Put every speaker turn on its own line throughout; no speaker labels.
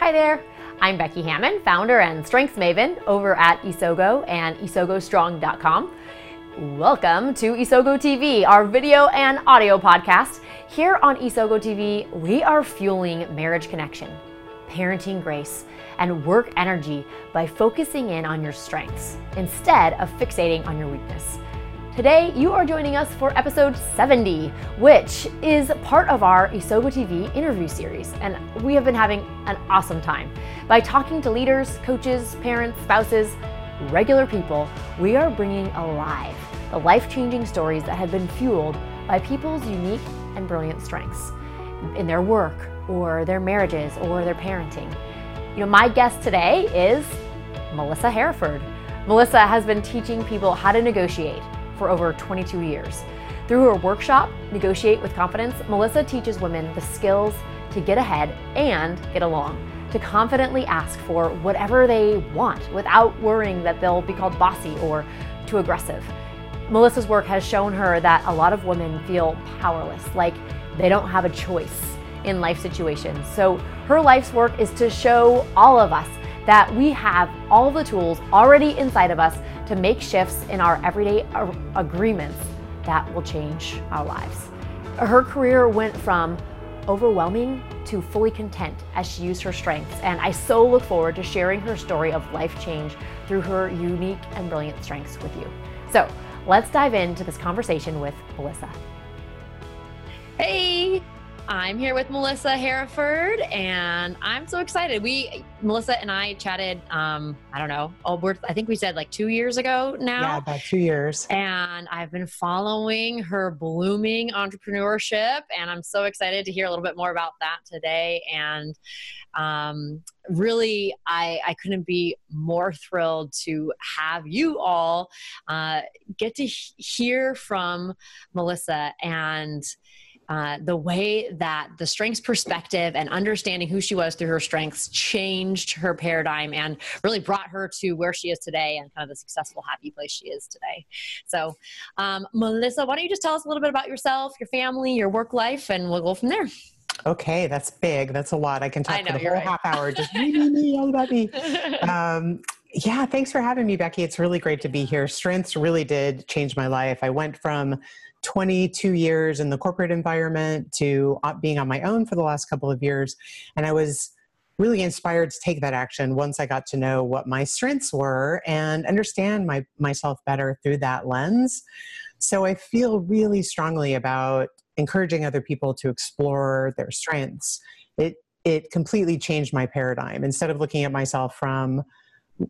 Hi there. I'm Becky Hammond, founder and strengths maven over at Isogo and isogostrong.com. Welcome to Isogo TV, our video and audio podcast. Here on Isogo TV, we are fueling marriage connection, parenting grace, and work energy by focusing in on your strengths instead of fixating on your weakness. Today, you are joining us for episode 70, which is part of our Isogo TV interview series. And we have been having an awesome time. By talking to leaders, coaches, parents, spouses, regular people, we are bringing alive the life changing stories that have been fueled by people's unique and brilliant strengths in their work or their marriages or their parenting. You know, my guest today is Melissa Hereford. Melissa has been teaching people how to negotiate for over 22 years. Through her workshop, Negotiate with Confidence, Melissa teaches women the skills to get ahead and get along, to confidently ask for whatever they want without worrying that they'll be called bossy or too aggressive. Melissa's work has shown her that a lot of women feel powerless, like they don't have a choice in life situations. So her life's work is to show all of us that we have all the tools already inside of us to make shifts in our everyday agreements that will change our lives. Her career went from overwhelming to fully content as she used her strengths, and I so look forward to sharing her story of life change through her unique and brilliant strengths with you. So let's dive into this conversation with Melissa. Hey, I'm here with Melissa Hereford, and I'm so excited. We, Melissa and I, chatted. Um, I don't know. Oh, we're, I think we said like two years ago now.
Yeah, about two years.
And I've been following her blooming entrepreneurship, and I'm so excited to hear a little bit more about that today. And um, really, I, I couldn't be more thrilled to have you all uh, get to hear from Melissa and uh, the way that the strengths perspective and understanding who she was through her strengths changed her paradigm and really brought her to where she is today and kind of the successful, happy place she is today. So, um, Melissa, why don't you just tell us a little bit about yourself, your family, your work life, and we'll go from there.
Okay, that's big. That's a lot. I can talk for the whole right. half hour. Just me, me, me, all about me. Um, yeah, thanks for having me, Becky. It's really great to be here. Strengths really did change my life. I went from 22 years in the corporate environment to uh, being on my own for the last couple of years. And I was really inspired to take that action once I got to know what my strengths were and understand my, myself better through that lens. So I feel really strongly about encouraging other people to explore their strengths. It, it completely changed my paradigm. Instead of looking at myself from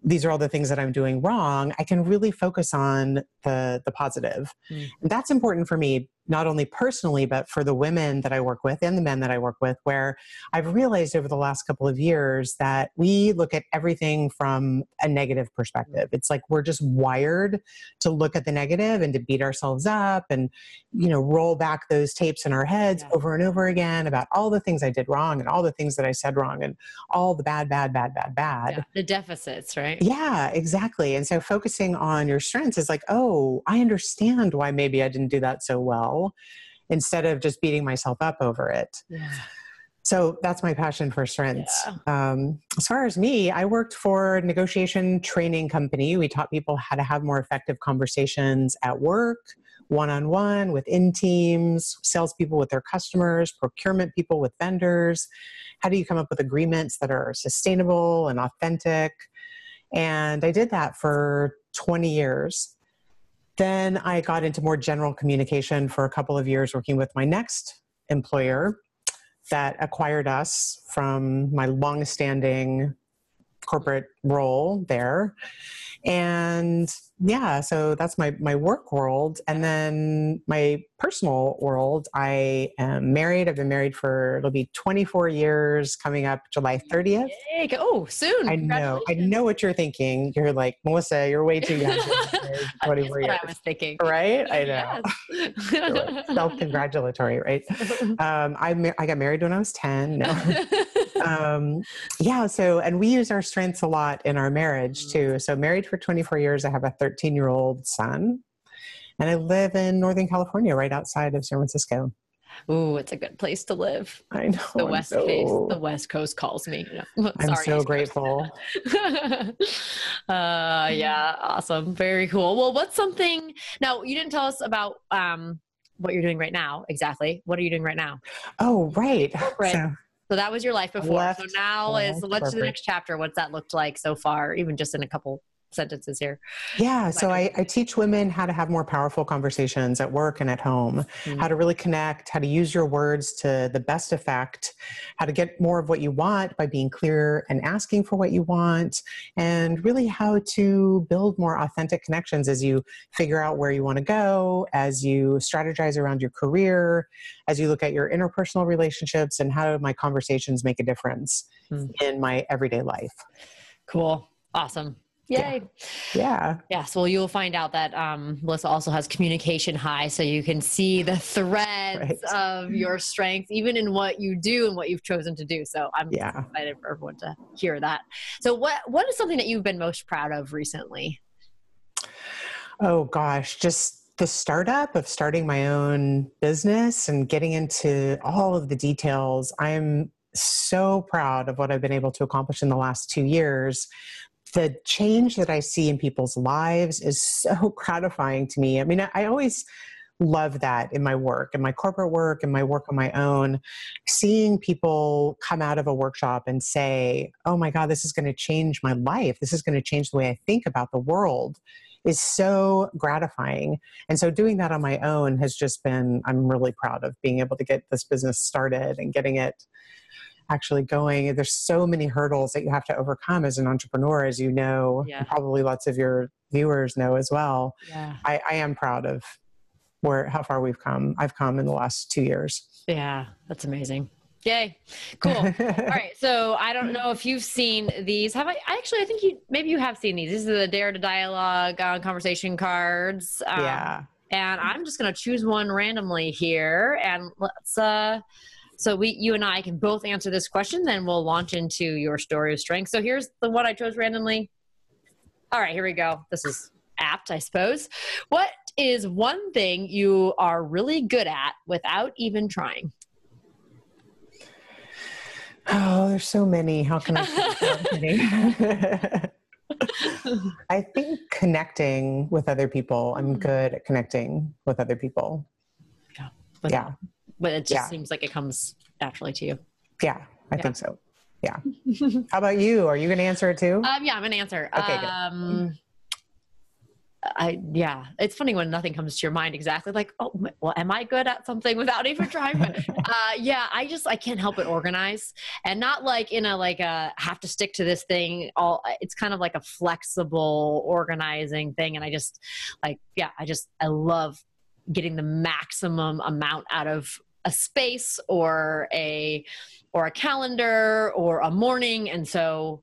these are all the things that I'm doing wrong, I can really focus on the the positive. Mm. And that's important for me not only personally, but for the women that I work with and the men that I work with, where I've realized over the last couple of years that we look at everything from a negative perspective. It's like we're just wired to look at the negative and to beat ourselves up and, you know, roll back those tapes in our heads yeah. over and over again about all the things I did wrong and all the things that I said wrong and all the bad, bad, bad, bad, bad.
Yeah. The deficits, right?
Yeah, exactly. And so focusing on your strengths is like, oh, I understand why maybe I didn't do that so well instead of just beating myself up over it. Yeah. So that's my passion for strengths. Yeah. Um, as far as me, I worked for a negotiation training company. We taught people how to have more effective conversations at work, one on one, within teams, salespeople with their customers, procurement people with vendors. How do you come up with agreements that are sustainable and authentic? And I did that for 20 years. Then I got into more general communication for a couple of years working with my next employer that acquired us from my long-standing corporate role there. And yeah so that's my my work world. And then my personal world i am married. I've been married for it'll be 24 years coming up july 30th
Yay. oh soon
i know i know what you're thinking. You're like melissa you're way too young
24 years i was thinking.
Right? I know. Yes. self-congratulatory right? Um, I, I got married when i was 10 no um, yeah so and we use our strengths a lot in our marriage mm. too so married for 24 years i have a 13 13 year old son. And I live in Northern California, right outside of San Francisco.
Ooh, it's a good place to live.
I know.
The I'm West so... Face, the West Coast calls me.
I'm so grateful.
uh, yeah, awesome. Very cool. Well, what's something now you didn't tell us about um, what you're doing right now exactly. What are you doing right now?
Oh, right.
Right. So, so that was your life before. So now is what's the next chapter? What's that looked like so far, even just in a couple sentences here.
Yeah, so I, I, teach women how to have more powerful conversations at work and at home, mm-hmm. how to really connect, how to use your words to the best effect, how to get more of what you want by being clear and asking for what you want, and really how to build more authentic connections as you figure out where you want to go, as you strategize around your career, as you look at your interpersonal relationships, and how do my conversations make a difference mm-hmm. in my everyday life.
Cool. Awesome. Yay.
Yeah.
Yes. Well, you'll find out that um, Melissa also has communication high, so you can see the threads right. of your strengths, even in what you do and what you've chosen to do. So I'm yeah. excited for everyone to hear that. So, what what is something that you've been most proud of recently?
Oh gosh, just the startup of starting my own business and getting into all of the details. I'm so proud of what I've been able to accomplish in the last two years the change that I see in people's lives is so gratifying to me. I mean, I, I always love that in my work, in my corporate work, and my work on my own. Seeing people come out of a workshop and say, Oh my God, this is going to change my life. This is going to change the way I think about the world is so gratifying. And so doing that on my own has just been, I'm really proud of being able to get this business started and getting it actually going there's so many hurdles that you have to overcome as an entrepreneur as you know yeah. probably lots of your viewers know as well yeah. I, I am proud of where how far we've come i've come in the last two years
yeah that's amazing Yay. Cool. All right. So I don't know if you've seen these. Have I actually I think you maybe you have seen these. These are the dare to dialogue uh, conversation cards.
Um, yeah.
And I'm just gonna choose one randomly here and let's uh so we, you and I can both answer this question, then we'll launch into your story of strength. So here's the one I chose randomly. All right, here we go. This is apt, I suppose. What is one thing you are really good at without even trying?
Oh, there's so many. How can I? I think connecting with other people. I'm mm. good at connecting with other people.
Yeah. yeah but it just yeah. seems like it comes naturally to you.
Yeah, I yeah. think so. Yeah. How about you? Are you going to answer it too?
Um, yeah, I'm going to answer. Okay. Um, I yeah, it's funny when nothing comes to your mind exactly. Like, oh, well, am I good at something without even trying? But uh, yeah, I just I can't help but organize, and not like in a like a have to stick to this thing. All it's kind of like a flexible organizing thing, and I just like yeah, I just I love getting the maximum amount out of a space or a or a calendar or a morning. And so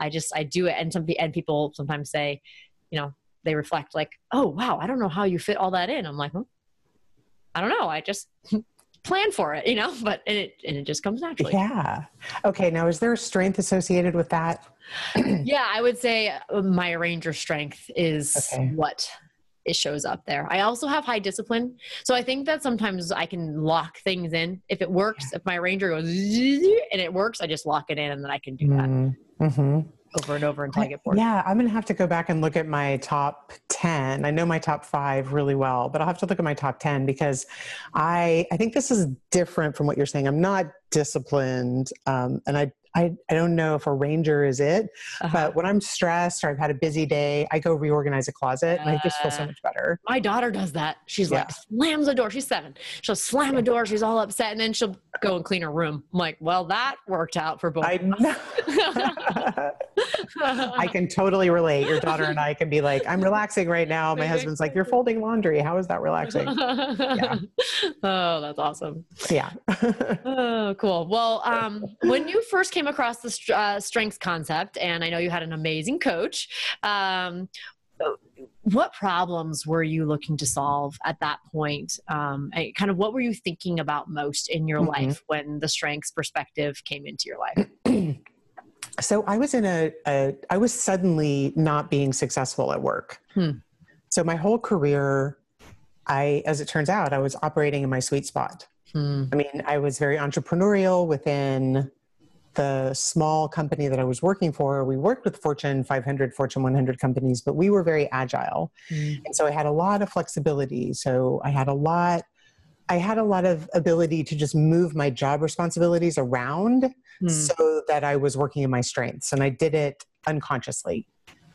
i just i do it. And some and people sometimes say you know they reflect like oh wow i don't know how you fit all that in. I'm like hmm, i don't know. I just plan for it you know? But and it and it just comes naturally.
Yeah. Okay. Now is there a strength associated with that?
Yeah i would say my arranger strength is okay. what it shows up there. I also have high discipline. So I think that sometimes I can lock things in. If it works, if my arranger goes and it works, I just lock it in and then I can do that mm-hmm. mm-hmm. over and over until I get bored.
Yeah, I'm going to have to go back and look at my top 10. I know my top five really well, but I'll have to look at my top 10 because I, I think this is different from what you're saying. I'm not disciplined um, and I I, I don't know if arranger is it, uh-huh. but when I'm stressed or I've had a busy day, I go reorganize a closet and I just feel so uh, much better.
My daughter does that. She's yeah. like, slams the door. She's seven. She'll slam the door. She's all upset. And then she'll go and clean her room. I'm like, well, that worked out for both. I know.
I can totally relate. Your daughter and I can be like, I'm relaxing right now. My husband's like, you're folding laundry. How is that relaxing?
Yeah. Oh, that's awesome.
Yeah.
oh, cool. Well, um, when you first came across the uh, strengths concept, and I know you had an amazing coach, um, what problems were you looking to solve at that point? Um, kind of what were you thinking about most in your mm-hmm. life when the strengths perspective came into your life?
so I was in a, a, I was suddenly not being successful at work. Hmm. So my whole career, I, as it turns out, I was operating in my sweet spot. Hmm. I mean, I was very entrepreneurial within the small company that I was working for, we worked with Fortune 500, Fortune 100 companies, but we were very agile. Mm. And so I had a lot of flexibility. So I had a lot, I had a lot of ability to just move my job responsibilities around mm. so that I was working in my strengths. And I did it unconsciously.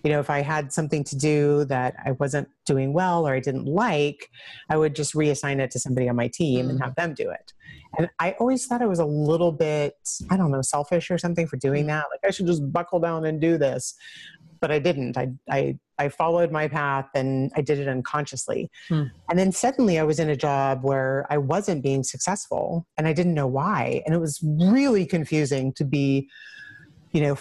You know, if I had something to do that I wasn't doing well or I didn't like, I would just reassign it to somebody on my team mm. and have them do it. And I always thought I was a little bit, I don't know, selfish or something for doing mm. that. Like I should just buckle down and do this. But I didn't. I, I, I followed my path and I did it unconsciously. Hmm. And then suddenly I was in a job where I wasn't being successful and I didn't know why. And it was really confusing to be, you know,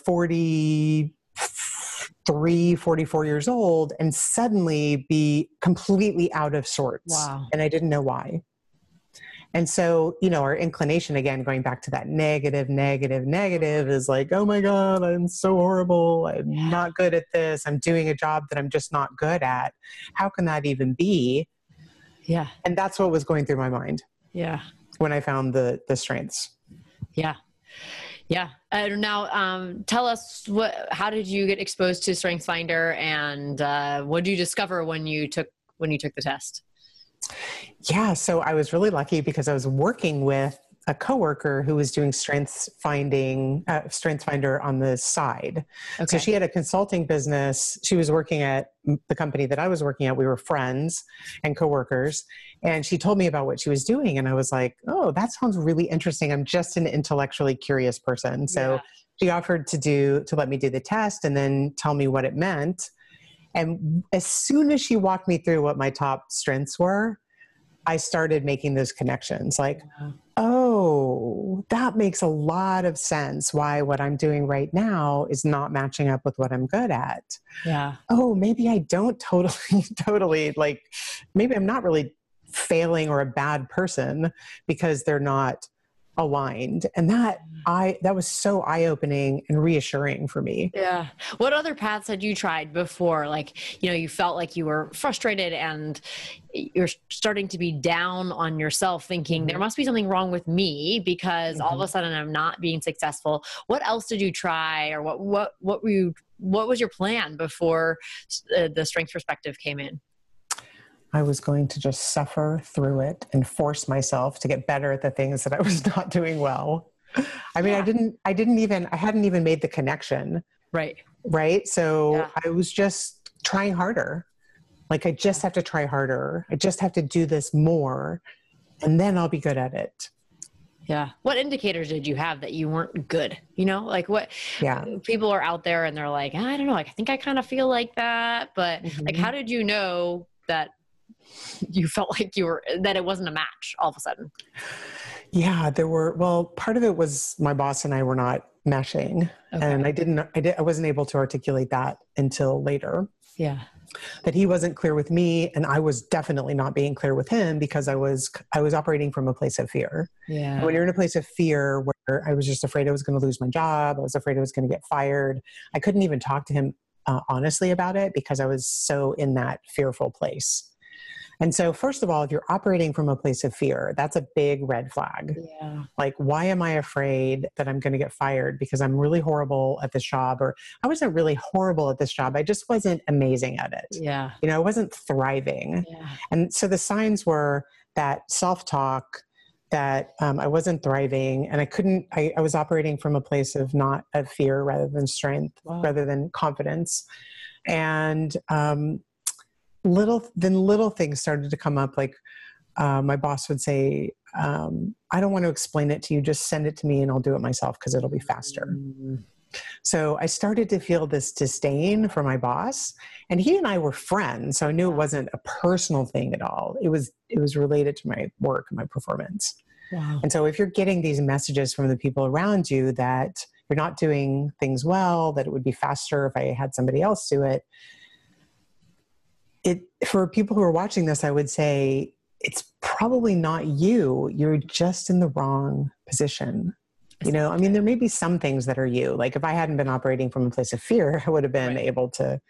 43, 44 years old and suddenly be completely out of sorts. Wow. And I didn't know why. And so, you know, our inclination, again, going back to that negative, negative, negative is like, oh my God, I'm so horrible. I'm yeah. not good at this. I'm doing a job that I'm just not good at. How can that even be?
Yeah.
And that's what was going through my mind.
Yeah.
When I found the the strengths.
Yeah. Yeah. Uh, now, um, tell us what. How did you get exposed to StrengthsFinder, and uh, what did you discover when you took when you took the test?
Yeah, so I was really lucky because I was working with a coworker who was doing strengths finding uh, strengths finder on the side. Okay. so she had a consulting business. She was working at the company that i was working at. We were friends and coworkers. And she told me about what she was doing. And i was like oh that sounds really interesting. I'm just an intellectually curious person. So yeah. she offered to do to let me do the test and then tell me what it meant. And as soon as she walked me through what my top strengths were, I started making those connections. Like, oh, that makes a lot of sense why what I'm doing right now is not matching up with what I'm good at.
Yeah.
Oh, maybe I don't totally, totally like, maybe I'm not really failing or a bad person because they're not aligned and that mm. i that was so eye-opening and reassuring for me
yeah what other paths had you tried before like you know you felt like you were frustrated and you're starting to be down on yourself thinking mm-hmm. there must be something wrong with me because mm-hmm. all of a mm-hmm. sudden i'm not being successful what else did you try or what what what were you what was your plan before uh, the strength perspective came in
I was going to just suffer through it and force myself to get better at the things that I was not doing well. I mean, yeah. I didn't, I didn't even, I hadn't even made the connection.
Right.
Right. So yeah. I was just trying harder. Like, I just have to try harder. I just have to do this more and then I'll be good at it.
Yeah. What indicators did you have that you weren't good? You know, like what yeah. people are out there and they're like, I don't know, like I think I kind of feel like that, but mm-hmm. like how did you know that you felt like you were that it wasn't a match all of a sudden?
Yeah there were well part of it was my boss and i were not meshing okay. and i didn't i did i wasn't able to articulate that until later.
Yeah.
That he wasn't clear with me and i was definitely not being clear with him because i was i was operating from a place of fear.
Yeah.
When you're in a place of fear where i was just afraid i was going to lose my job i was afraid i was going to get fired i couldn't even talk to him uh, honestly about it because i was so in that fearful place and so, first of all, if you're operating from a place of fear, that's a big red flag.
Yeah.
Like, why am I afraid that I'm going to get fired because I'm really horrible at this job? Or I wasn't really horrible at this job. I just wasn't amazing at it.
Yeah.
You know, I wasn't thriving. Yeah. And so the signs were that self talk, that um, I wasn't thriving and I couldn't, I, I, was operating from a place of not of fear rather than strength, wow. rather than confidence. And um, little then little things started to come up like uh, my boss would say um, i don't want to explain it to you just send it to me and i'll do it myself because it'll be faster mm-hmm. so i started to feel this disdain for my boss and he and i were friends so i knew it wasn't a personal thing at all it was it was related to my work and my performance wow. and so if you're getting these messages from the people around you that you're not doing things well that it would be faster if i had somebody else do it it for people who are watching this, I would say it's probably not you. You're just in the wrong position. You know, I mean, there may be some things that are you. Like if I hadn't been operating from a place of fear, I would have been right. able to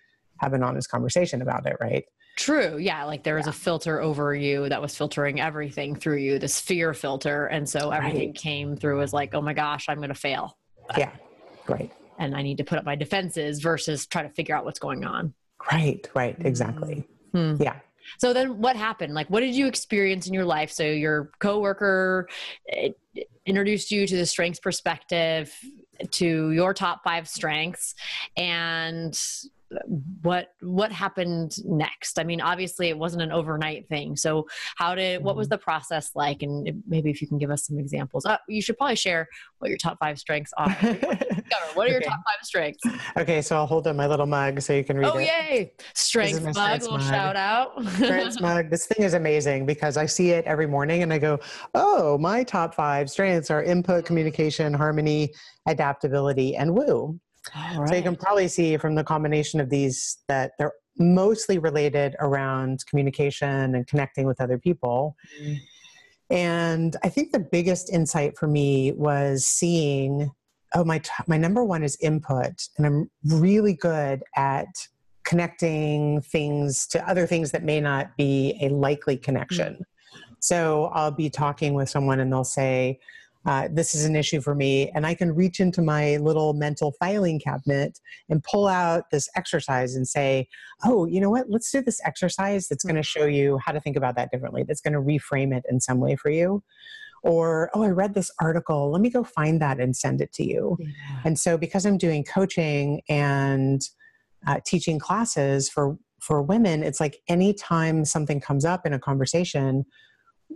have an honest conversation about it, right?
True. Yeah. Like there was yeah. a filter over you that was filtering everything through you, this fear filter. And so everything right. came through as like, oh my gosh, I'm going to fail.
Yeah. Right.
And I need to put up my defenses versus try to figure out what's going on.
Right. Right. Exactly. Mm-hmm. Yeah.
So then what happened? Like, what did you experience in your life? So your coworker eh, introduced you to the strengths perspective, to your top five strengths, and what what happened next? I mean obviously it wasn't an overnight thing. So how did what was mm-hmm. the process like? And maybe if you can give us some examples. Uh, you should probably share what your top five strengths are. What are your top five strengths?
Okay so i'll hold up my little mug so you can read
oh, it. oh yay strength mug strengths little mug. shout out.
Strengths mug. This thing is amazing because i see it every morning and i go oh my top five strengths are input communication harmony adaptability and woo Right. So you can probably see from the combination of these that they're mostly related around communication and connecting with other people. Mm. And I think the biggest insight for me was seeing oh my t- my number one is input and I'm really good at connecting things to other things that may not be a likely connection. Mm. So I'll be talking with someone and they'll say, uh, this is an issue for me. And I can reach into my little mental filing cabinet and pull out this exercise and say, oh, you know what? Let's do this exercise that's going to show you how to think about that differently, that's going to reframe it in some way for you. Or, oh, I read this article. Let me go find that and send it to you. Yeah. And so, because I'm doing coaching and uh, teaching classes for for women, it's like anytime something comes up in a conversation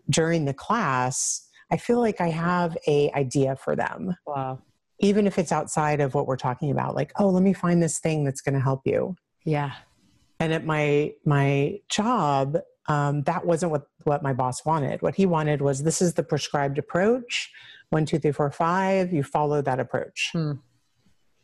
during the class, I feel like I have a idea for them.
Wow.
Even if it's outside of what we're talking about, like, oh, let me find this thing that's going to help you.
Yeah.
And at my my job, um, that wasn't what what my boss wanted. What he wanted was this is the prescribed approach. One, two, three, four, five. You follow that approach. Hmm.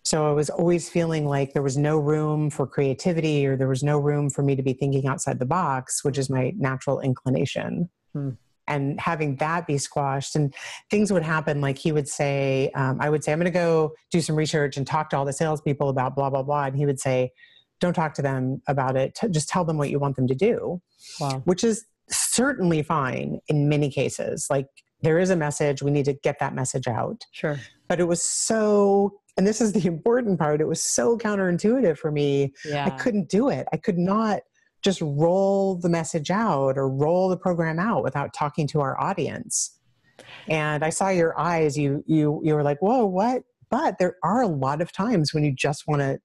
So I was always feeling like there was no room for creativity or there was no room for me to be thinking outside the box, which is my natural inclination. Hmm and having that be squashed and things would happen like he would say um, i would say i'm going to go do some research and talk to all the salespeople about blah blah blah and he would say don't talk to them about it. Just tell them what you want them to do wow. which is certainly fine in many cases. Like there is a message. We need to get that message out.
Sure.
But it was so and this is the important part it was so counterintuitive for me. Yeah. i couldn't do it. I could not just roll the message out or roll the program out without talking to our audience. And I saw your eyes, you you you were like, whoa, what? But there are a lot of times when you just want to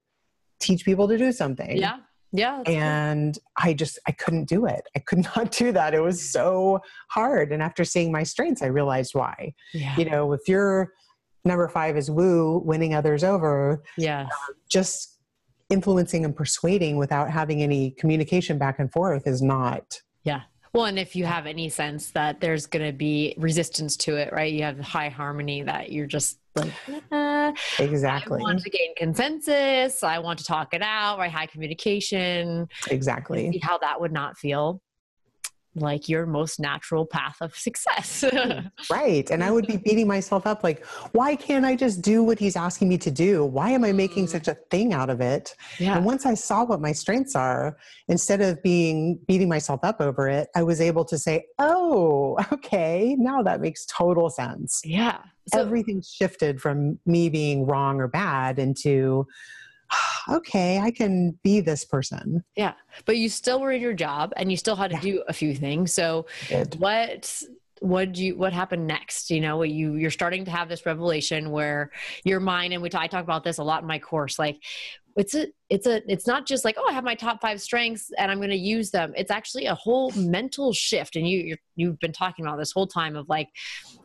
teach people to do something.
Yeah. Yeah.
And cool. I just I couldn't do it. I could not do that. It was so hard. And after seeing my strengths, I realized why. Yeah. You know, if your number five is woo, winning others over,
yeah,
just influencing and persuading without having any communication back and forth is not
yeah. Well and if you have any sense that there's going to be resistance to it right? You have high harmony that you're just like
uh, exactly.
i want to gain consensus. I want to talk it out right? High communication.
Exactly.
See how that would not feel like your most natural path of success.
right. And I would be beating myself up like, why can't I just do what he's asking me to do? Why am I making mm. such a thing out of it? Yeah. And once I saw what my strengths are, instead of being beating myself up over it, I was able to say, oh, okay, now that makes total sense.
Yeah.
So- Everything shifted from me being wrong or bad into, okay, I can be this person.
Yeah. But you still were in your job and you still had to yeah. do a few things. So what what you what happened next you know you you're starting to have this revelation where your mind and we I talk about this a lot in my course like it's a it's a it's not just like oh i have my top five strengths and i'm going to use them. It's actually a whole mental shift. And you you have been talking about this whole time of like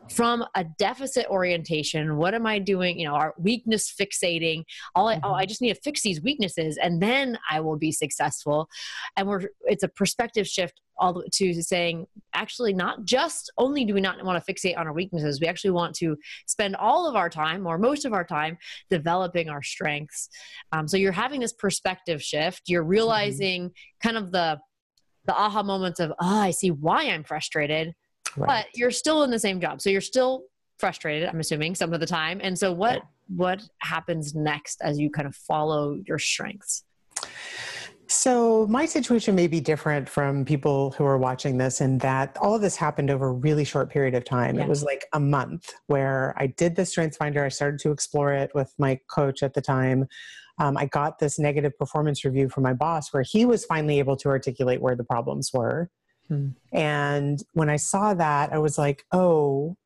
from a deficit orientation what am i doing? You know our weakness fixating? All I, mm-hmm. oh i just need to fix these weaknesses and then i will be successful. And we're it's a perspective shift all the way to saying actually not just only do we not want to fixate on our weaknesses we actually want to spend all of our time or most of our time developing our strengths. Um, so you're having this perspective shift you're mm-hmm. realizing mm-hmm. kind of the the aha moments of oh i see why i'm frustrated right. but you're still in the same job so you're still frustrated i'm assuming some of the time and so what yeah. what happens next as you kind of follow your strengths
So, my situation may be different from people who are watching this in that all of this happened over a really short period of time. Yeah. It was like a month where I did the Strengths Finder. I started to explore it with my coach at the time. Um, I got this negative performance review from my boss where he was finally able to articulate where the problems were. Hmm. And when I saw that, I was like, oh,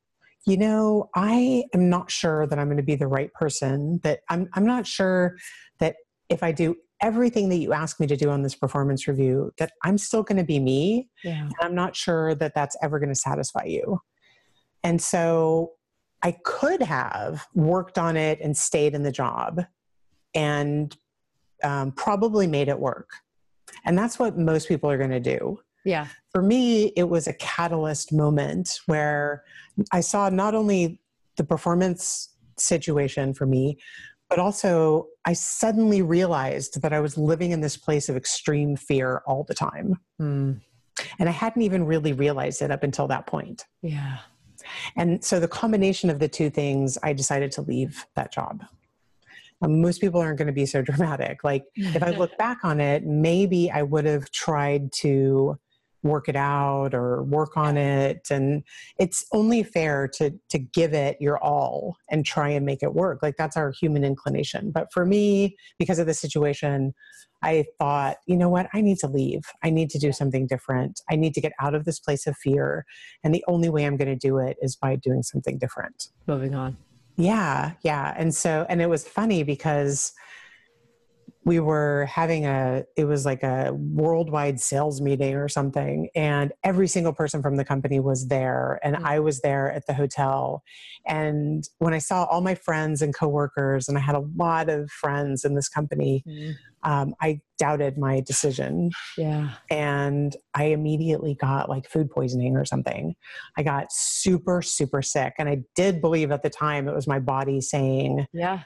you know, I am not sure that I'm going to be the right person, that I'm, I'm not sure that if I do everything that you ask me to do on this performance review that i'm still going to be me yeah. and i'm not sure that that's ever going to satisfy you and so i could have worked on it and stayed in the job and um, probably made it work and that's what most people are going to do
yeah
for me it was a catalyst moment where i saw not only the performance situation for me but also I suddenly realized that I was living in this place of extreme fear all the time. Mm. And I hadn't even really realized it up until that point.
Yeah.
And so the combination of the two things, I decided to leave that job. Most people aren't going to be so dramatic. Like, if I look back on it, maybe I would have tried to work it out or work on it and it's only fair to to give it your all and try and make it work like that's our human inclination. But for me because of the situation i thought you know what? I need to leave. I need to do something different. I need to get out of this place of fear and the only way i'm going to do it is by doing something different.
Moving on
yeah yeah and so and it was funny because we were having a it was like a worldwide sales meeting or something and every single person from the company was there and mm-hmm. i was there at the hotel. And when i saw all my friends and coworkers and i had a lot of friends in this company mm-hmm. um, i doubted my decision.
Yeah.
And i immediately got like food poisoning or something. I got super super sick and i did believe at the time it was my body saying
yeah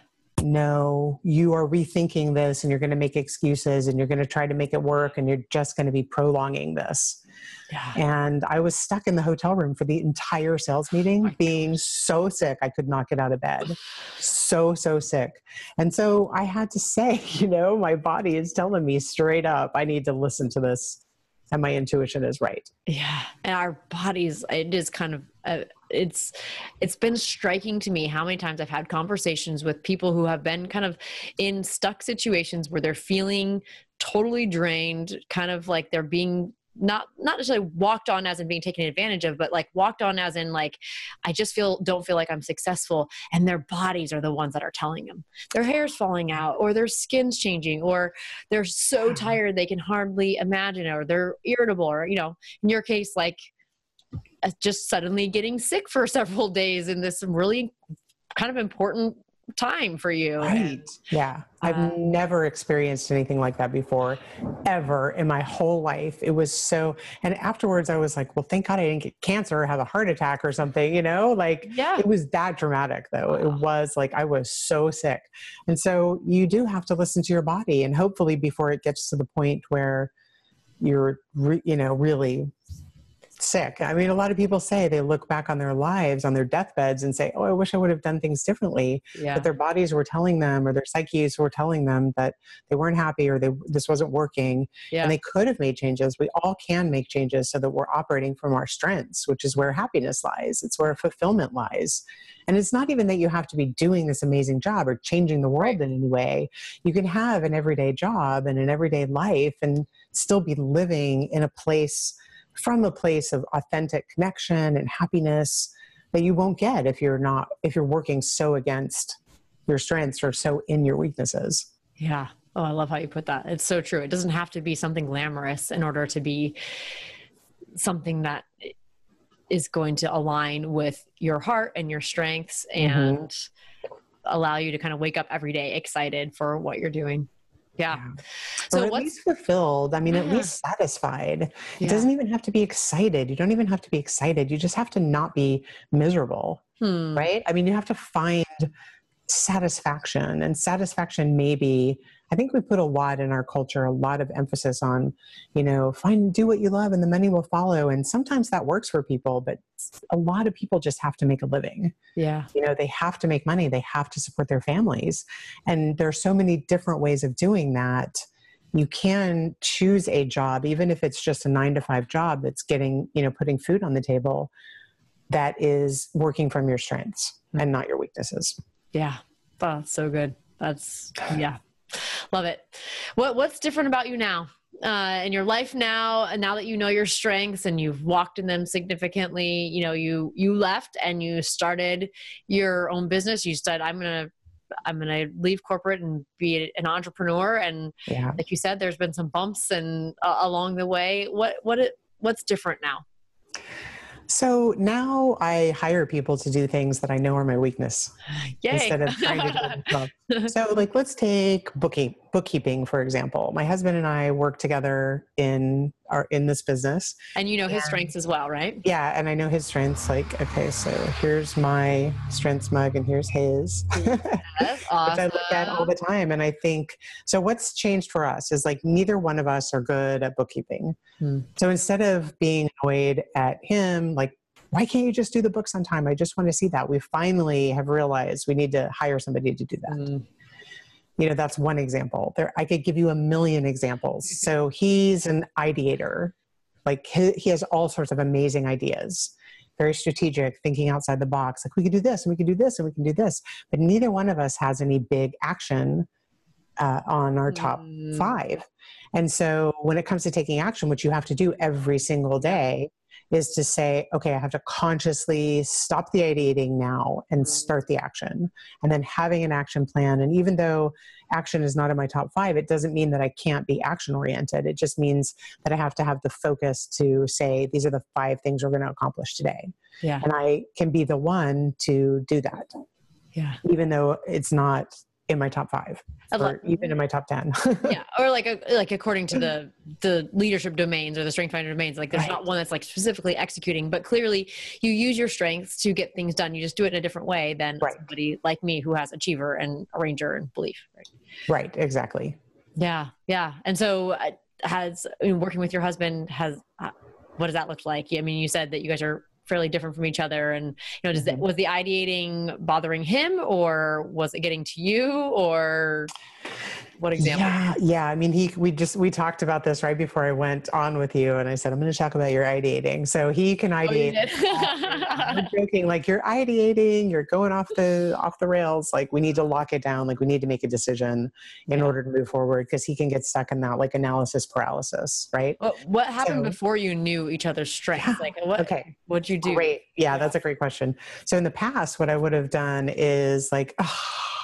no, you are rethinking this and you're going to make excuses and you're going to try to make it work and you're just going to be prolonging this. Yeah. And I was stuck in the hotel room for the entire sales meeting, oh being gosh. so sick I could not get out of bed. So, so sick. And so I had to say, you know, my body is telling me straight up, I need to listen to this and my intuition is right.
Yeah. And our bodies, it is kind of, uh, it's it's been striking to me how many times I've had conversations with people who have been kind of in stuck situations where they're feeling totally drained, kind of like they're being not not necessarily walked on as in being taken advantage of but like walked on as in like i just feel don't feel like i'm successful and their bodies are the ones that are telling them their hair's falling out or their skin's changing or they're so mm-hmm. tired they can hardly imagine it or they're irritable or you know in your case like uh, just suddenly getting sick for several days in this really kind of important time for you.
Right. Yeah. I've uh, never experienced anything like that before, ever in my whole life. It was so, and afterwards I was like, well, thank God I didn't get cancer or have a heart attack or something, you know? Like,
yeah.
it was that dramatic though. It was like, I was so sick. And so you do have to listen to your body and hopefully before it gets to the point where you're, re- you know, really sick. I mean, a lot of people say they look back on their lives, on their deathbeds, and say, "Oh, I wish I would have done things differently." Yeah. But their bodies were telling them, or their psyches were telling them that they weren't happy, or they this wasn't working, yeah. and they could have made changes. We all can make changes so that we're operating from our strengths, which is where happiness lies. It's where fulfillment lies. And it's not even that you have to be doing this amazing job or changing the world right. in any way. You can have an everyday job and an everyday life and still be living in a place from a place of authentic connection and happiness that you won't get if you're not if you're working so against your strengths or so in your weaknesses
yeah oh i love how you put that it's so true it doesn't have to be something glamorous in order to be something that is going to align with your heart and your strengths mm-hmm. and mm-hmm. allow you to kind of wake up every day excited for what you're doing yeah. yeah.
So or at least fulfilled. I mean, yeah. at least satisfied. Yeah. It doesn't even have to be excited. You don't even have to be excited. You just have to not be miserable. Hmm. Right? I mean, you have to find satisfaction and satisfaction maybe i think we put a lot in our culture a lot of emphasis on you know find do what you love and the money will follow and sometimes that works for people but a lot of people just have to make a living
yeah
you know they have to make money they have to support their families and there are so many different ways of doing that you can choose a job, even if it's just a nine to five job that's getting, you know, putting food on the table that is working from your strengths and not your weaknesses.
Yeah. Oh, so good. That's, yeah. Love it. What, what's different about you now? uh, in your life now and now that you know your strengths and you've walked in them significantly you know you you left and you started your own business you said i'm gonna i'm gonna leave corporate and be an entrepreneur and yeah. like you said there's been some bumps and uh, along the way what what it, what's different now
so now I hire people to do things that I know are my weakness
Yay.
instead of trying to do so, like, let's take bookkeep, bookkeeping for example. My husband and I work together in our in this business,
and you know his and, strengths as well, right?
Yeah, and I know his strengths. Like, okay, so here's my strengths mug, and here's his, yes, awesome. which I look at all the time. And I think so. What's changed for us is like neither one of us are good at bookkeeping. Hmm. So instead of being annoyed at him, like why can't you just do the books on time? I just want to see that. We finally have realized we need to hire somebody to do that. Mm. You know, that's one example. There, I could give you a million examples. So he's an ideator. Like he, he has all sorts of amazing ideas very strategic, thinking outside the box. Like we could do this and we could do this and we can do this. But neither one of us has any big action uh, on our top mm. five. And so when it comes to taking action, which you have to do every single day, is to say, okay, I have to consciously stop the ideating now and mm-hmm. start the action. And then having an action plan. And even though action is not in my top five, it doesn't mean that I can't be action oriented. It just means that I have to have the focus to say, these are the five things we're going to accomplish today. Yeah. And I can be the one to do that.
Yeah.
Even though it's not in my top five or even in my top 10
yeah or like a, like according to the the leadership domains or the strength finder domains like there's right. not one that's like specifically executing but clearly you use your strengths to get things done. You just do it in a different way than right. somebody like me who has achiever and arranger and belief
right? Right exactly.
Yeah yeah. And so uh, has I mean, working with your husband has uh, what does that look like? I mean you said that you guys are fairly different from each other and you know does mm-hmm. was the ideating bothering him or was it getting to you or what example?
Yeah, yeah. I mean, he we just we talked about this right before I went on with you, and I said I'm going to talk about your ideating. So he can oh, ideate. Oh, I'm joking, like you're ideating, you're going off the off the rails. Like we need to lock it down. Like we need to make a decision in yeah. order to move forward because he can get stuck in that like analysis paralysis, right?
Well, what happened so, before you knew each other's strengths? Yeah, like what? Okay, what'd you do?
Great. Yeah, yeah, that's a great question. So in the past, what I would have done is like. Oh,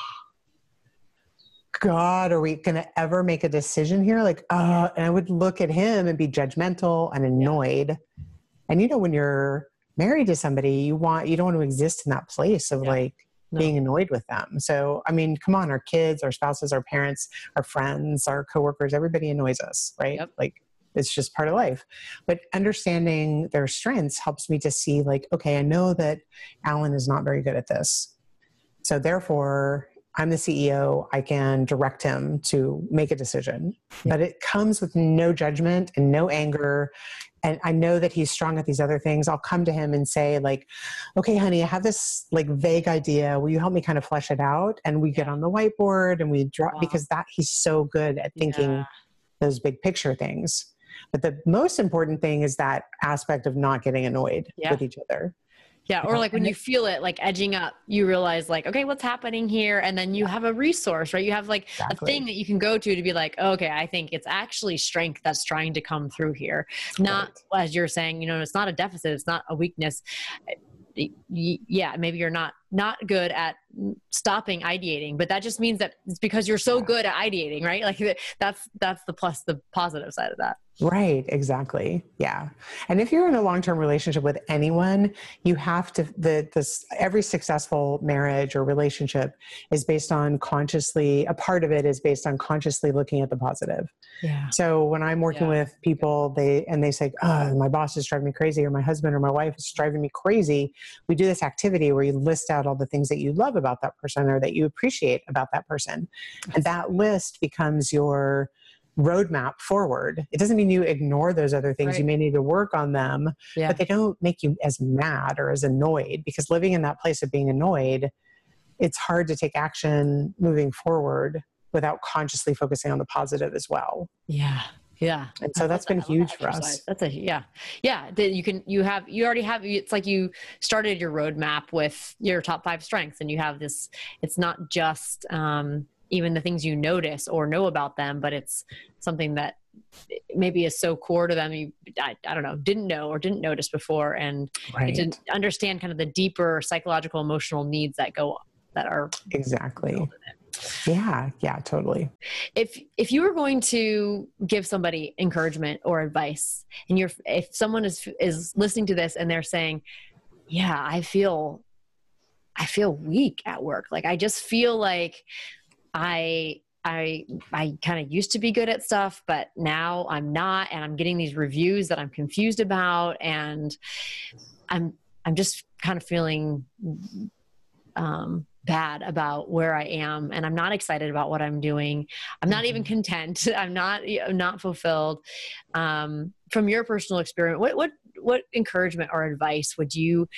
God, are we going to ever make a decision here? Like, uh, and I would look at him and be judgmental and annoyed. Yeah. And you know, when you're married to somebody, you want, you don't want to exist in that place of yeah. like no. being annoyed with them. So, I mean, come on, our kids, our spouses, our parents, our friends, our coworkers, everybody annoys us, right? Yep. Like, it's just part of life. But understanding their strengths helps me to see, like, okay, I know that Alan is not very good at this. So, therefore, I'm the CEO, I can direct him to make a decision. But it comes with no judgment and no anger. And I know that he's strong at these other things. I'll come to him and say, like, okay, honey, I have this like vague idea. Will you help me kind of flesh it out? And we get on the whiteboard and we draw wow. because that he's so good at thinking yeah. those big picture things. But the most important thing is that aspect of not getting annoyed yeah. with each other.
Yeah, or like when you feel it like edging up, you realize like, okay, what's happening here? And then you have a resource, right? You have like exactly. a thing that you can go to to be like, okay, I think it's actually strength that's trying to come through here. Not right. as you're saying, you know, it's not a deficit, it's not a weakness. Yeah, maybe you're not not good at stopping ideating, but that just means that it's because you're so good at ideating, right? Like that's that's the plus the positive side of that.
Right, exactly. Yeah. And if you're in a long-term relationship with anyone, you have to the this every successful marriage or relationship is based on consciously a part of it is based on consciously looking at the positive. Yeah. So when I'm working yeah. with people, they and they say, "Oh, my boss is driving me crazy or my husband or my wife is driving me crazy." We do this activity where you list out all the things that you love about that person or that you appreciate about that person. And that list becomes your roadmap forward. It doesn't mean you ignore those other things. Right. You may need to work on them, yeah. but they don't make you as mad or as annoyed because living in that place of being annoyed, it's hard to take action moving forward without consciously focusing on the positive as well.
Yeah. Yeah.
And so that's been huge that for us.
That's a, yeah. Yeah. That you can, you have, you already have, it's like you started your roadmap with your top five strengths and you have this, it's not just, um, even the things you notice or know about them, but it's something that maybe is so core to them you I, I don't know didn't know or didn't notice before. And right. to understand kind of the deeper psychological emotional needs that go that are
exactly. yeah yeah totally.
If if you were going to give somebody encouragement or advice and you're if someone is is listening to this and they're saying yeah i feel i feel weak at work. Like i just feel like i I I kind of used to be good at stuff, but now I'm not, and I'm getting these reviews that I'm confused about, and I'm I'm just kind of feeling um, bad about where I am and I'm not excited about what I'm doing. I'm not even mm-hmm. content. I'm not I'm not fulfilled. Um, from your personal experience, what what what encouragement or advice would you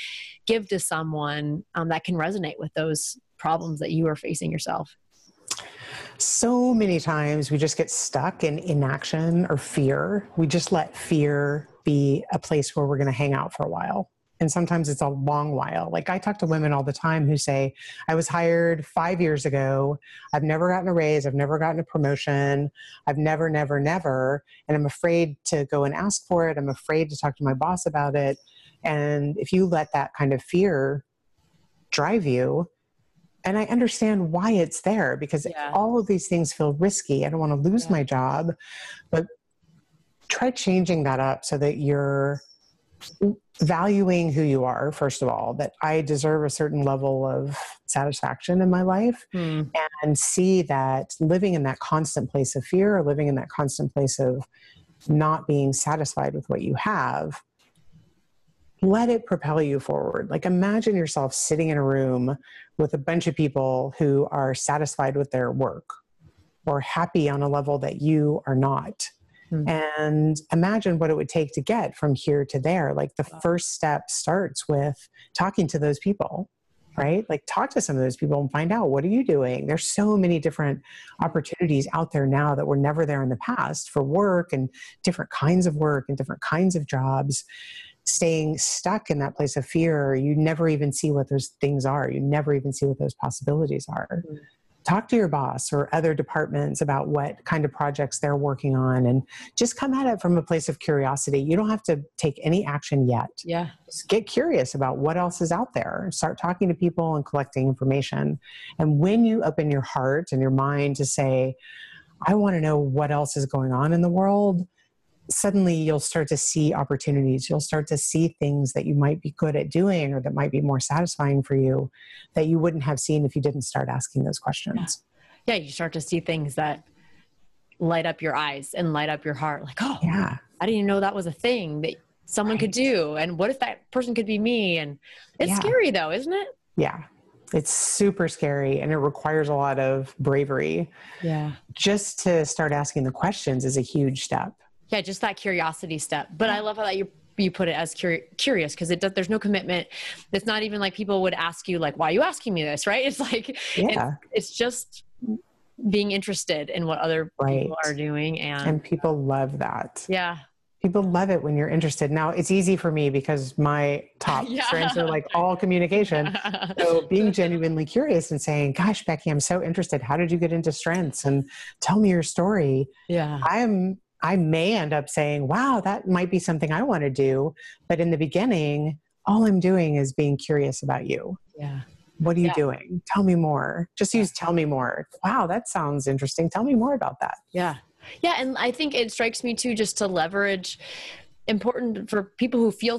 give to someone um, that can resonate with those problems that you are facing yourself?
So many times we just get stuck in inaction or fear. We just let fear be a place where we're going to hang out for a while and sometimes it's a long while. Like I talk to women all the time who say, I was hired five years ago. I've never gotten a raise. I've never gotten a promotion. I've never, never, never. And I'm afraid to go and ask for it. I'm afraid to talk to my boss about it. And if you let that kind of fear drive you, and I understand why it's there because yeah. all of these things feel risky. I don't want to lose yeah. my job, but try changing that up so that you're valuing who you are first of all that i deserve a certain level of satisfaction in my life mm. and see that living in that constant place of fear or living in that constant place of not being satisfied with what you have let it propel you forward. Like imagine yourself sitting in a room with a bunch of people who are satisfied with their work or happy on a level that you are not. Mm-hmm. and imagine what it would take to get from here to there. Like the first step starts with talking to those people right? Like talk to some of those people and find out what are you doing? There's so many different opportunities out there now that were never there in the past for work and different kinds of work and different kinds of jobs staying stuck in that place of fear. You never even see what those things are. You never even see what those possibilities are. Mm-hmm talk to your boss or other departments about what kind of projects they're working on and just come at it from a place of curiosity. You don't have to take any action yet.
Yeah.
Just get curious about what else is out there. Start talking to people and collecting information. And when you open your heart and your mind to say i want to know what else is going on in the world suddenly you'll start to see opportunities. You'll start to see things that you might be good at doing or that might be more satisfying for you that you wouldn't have seen if you didn't start asking those questions.
Yeah, yeah you start to see things that light up your eyes and light up your heart. Like, oh, yeah, I didn't even know that was a thing that someone right. could do. And what if that person could be me? And it's yeah. scary though, isn't it?
Yeah. It's super scary and it requires a lot of bravery.
Yeah.
Just to start asking the questions is a huge step
yeah just that curiosity step. But i love how that you you put it as curi- curious because it does, there's no commitment. It's not even like people would ask you like why are you asking me this? Right? It's like yeah. it's, it's just being interested in what other right. people are doing and
and people love that.
Yeah.
People love it when you're interested. Now it's easy for me because my top yeah. strengths are like all communication. So being genuinely curious and saying gosh becky i'm so interested. How did you get into strengths? And tell me your story.
Yeah.
I'm I may end up saying, wow, that might be something I want to do. But in the beginning, all I'm doing is being curious about you.
Yeah.
What are you yeah. doing? Tell me more. Just use tell me more. Wow, that sounds interesting. Tell me more about that.
Yeah. Yeah. And I think it strikes me too, just to leverage important for people who feel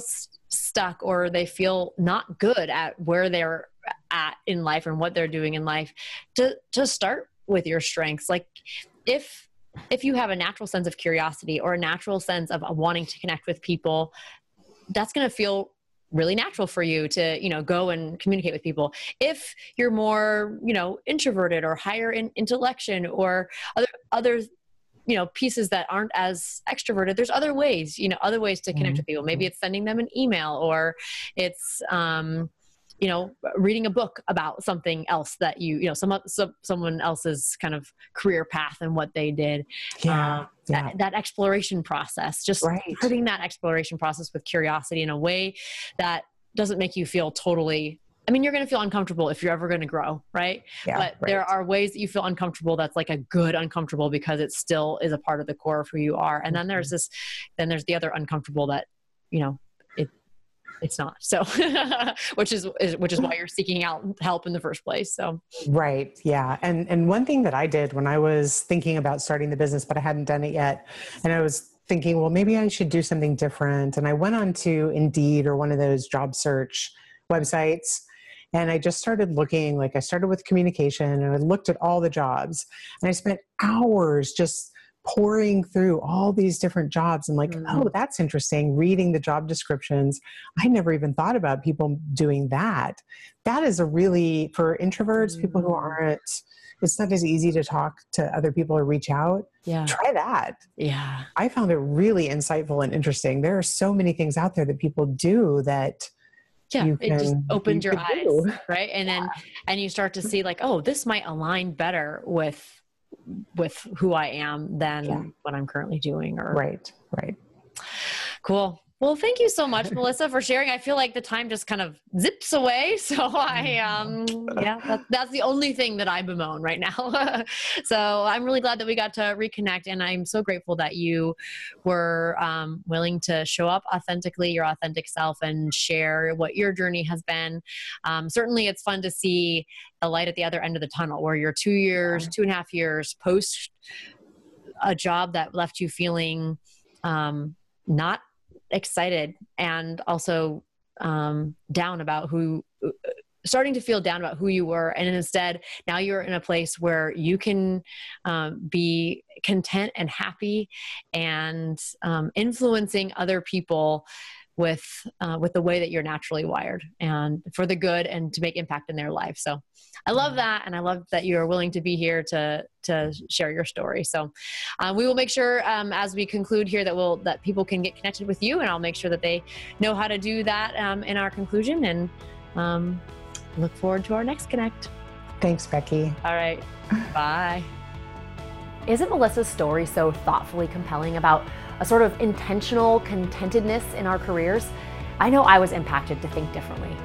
stuck or they feel not good at where they're at in life and what they're doing in life to, to start with your strengths. Like if if you have a natural sense of curiosity or a natural sense of wanting to connect with people, that's going to feel really natural for you to you know go and communicate with people. If you're more you know introverted or higher in intellection or other other you know pieces that aren't as extroverted there's other ways you know other ways to connect mm-hmm. with people. Maybe it's sending them an email or it's um you know reading a book about something else that you you know some, some someone else's kind of career path and what they did
yeah, um,
yeah. That, that, exploration process just right. putting that exploration process with curiosity in a way that doesn't make you feel totally I mean, you're going to feel uncomfortable if you're ever going to grow, right? Yeah, but right. there are ways that you feel uncomfortable that's like a good uncomfortable because it still is a part of the core of who you are. And then there's mm-hmm. this, then there's the other uncomfortable that, you know, it's not. So, which is, is which is why you're seeking out help in the first place. So,
right, yeah. And and one thing that I did when I was thinking about starting the business, but I hadn't done it yet, and I was thinking, well, maybe I should do something different. And I went on to Indeed or one of those job search websites and I just started looking, like I started with communication and I looked at all the jobs and I spent hours just poring through all these different jobs and like, oh, mm-hmm. oh, that's interesting, reading the job descriptions. I never even thought about people doing that. That is a really, for introverts, mm-hmm. people who mm. aren't, it's not as easy to talk to other people or reach out.
Yeah.
Try that.
Yeah.
I found it really insightful and interesting. There are so many things out there that people do that
yeah it just opens your eyes do. right and then and you start to see like oh this might align better with with who i am than yeah. what i'm currently doing or
right right
cool well, thank you so much, Melissa, for sharing. I feel like the time just kind of zips away. So I, um, yeah, that's, that's the only thing that I bemoan right now. so I'm really glad that we got to reconnect, and I'm so grateful that you were um, willing to show up authentically, your authentic self, and share what your journey has been. Um, certainly, it's fun to see the light at the other end of the tunnel, where you're two years, two and a half years post a job that left you feeling um, not excited and also um, down about who starting to feel down about who you were. And instead now you're in a place where you can um, be content and happy and um, influencing other people with uh, with the way that you're naturally wired and for the good and to make impact in their life. So i love mm-hmm. that and i love that you are willing to be here to to share your story. So uh, we will make sure um, as we conclude here that we'll that people can get connected with you and i'll make sure that they know how to do that um, in our conclusion. And um, look forward to our next connect.
Thanks becky.
All right. Bye. Isn't melissa's story so thoughtfully compelling about a sort of intentional contentedness in our careers, I know I was impacted to think differently.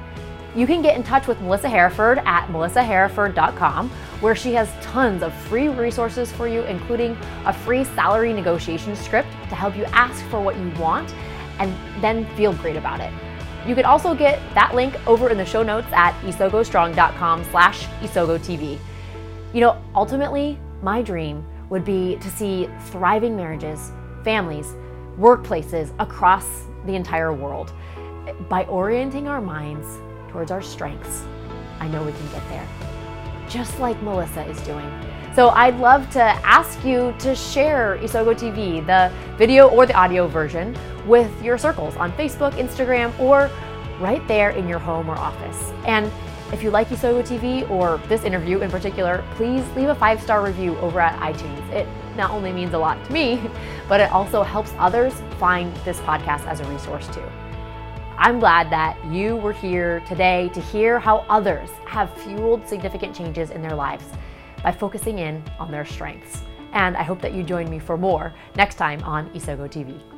You can get in touch with Melissa Hereford at melissahereford.com, where she has tons of free resources for you, including a free salary negotiation script to help you ask for what you want and then feel great about it. You can also get that link over in the show notes at isogostrong.com slash isogotv. You know, ultimately, my dream would be to see thriving marriages families, workplaces across the entire world. By orienting our minds towards our strengths, I know we can get there, just like Melissa is doing. So I'd love to ask you to share Isogo TV, the video or the audio version, with your circles on Facebook, Instagram, or right there in your home or office. And if you like Isogo TV or this interview in particular, please leave a five star review over at iTunes. It not only means a lot to me, but it also helps others find this podcast as a resource too. I'm glad that you were here today to hear how others have fueled significant changes in their lives by focusing in on their strengths. And I hope that you join me for more next time on Isogo TV.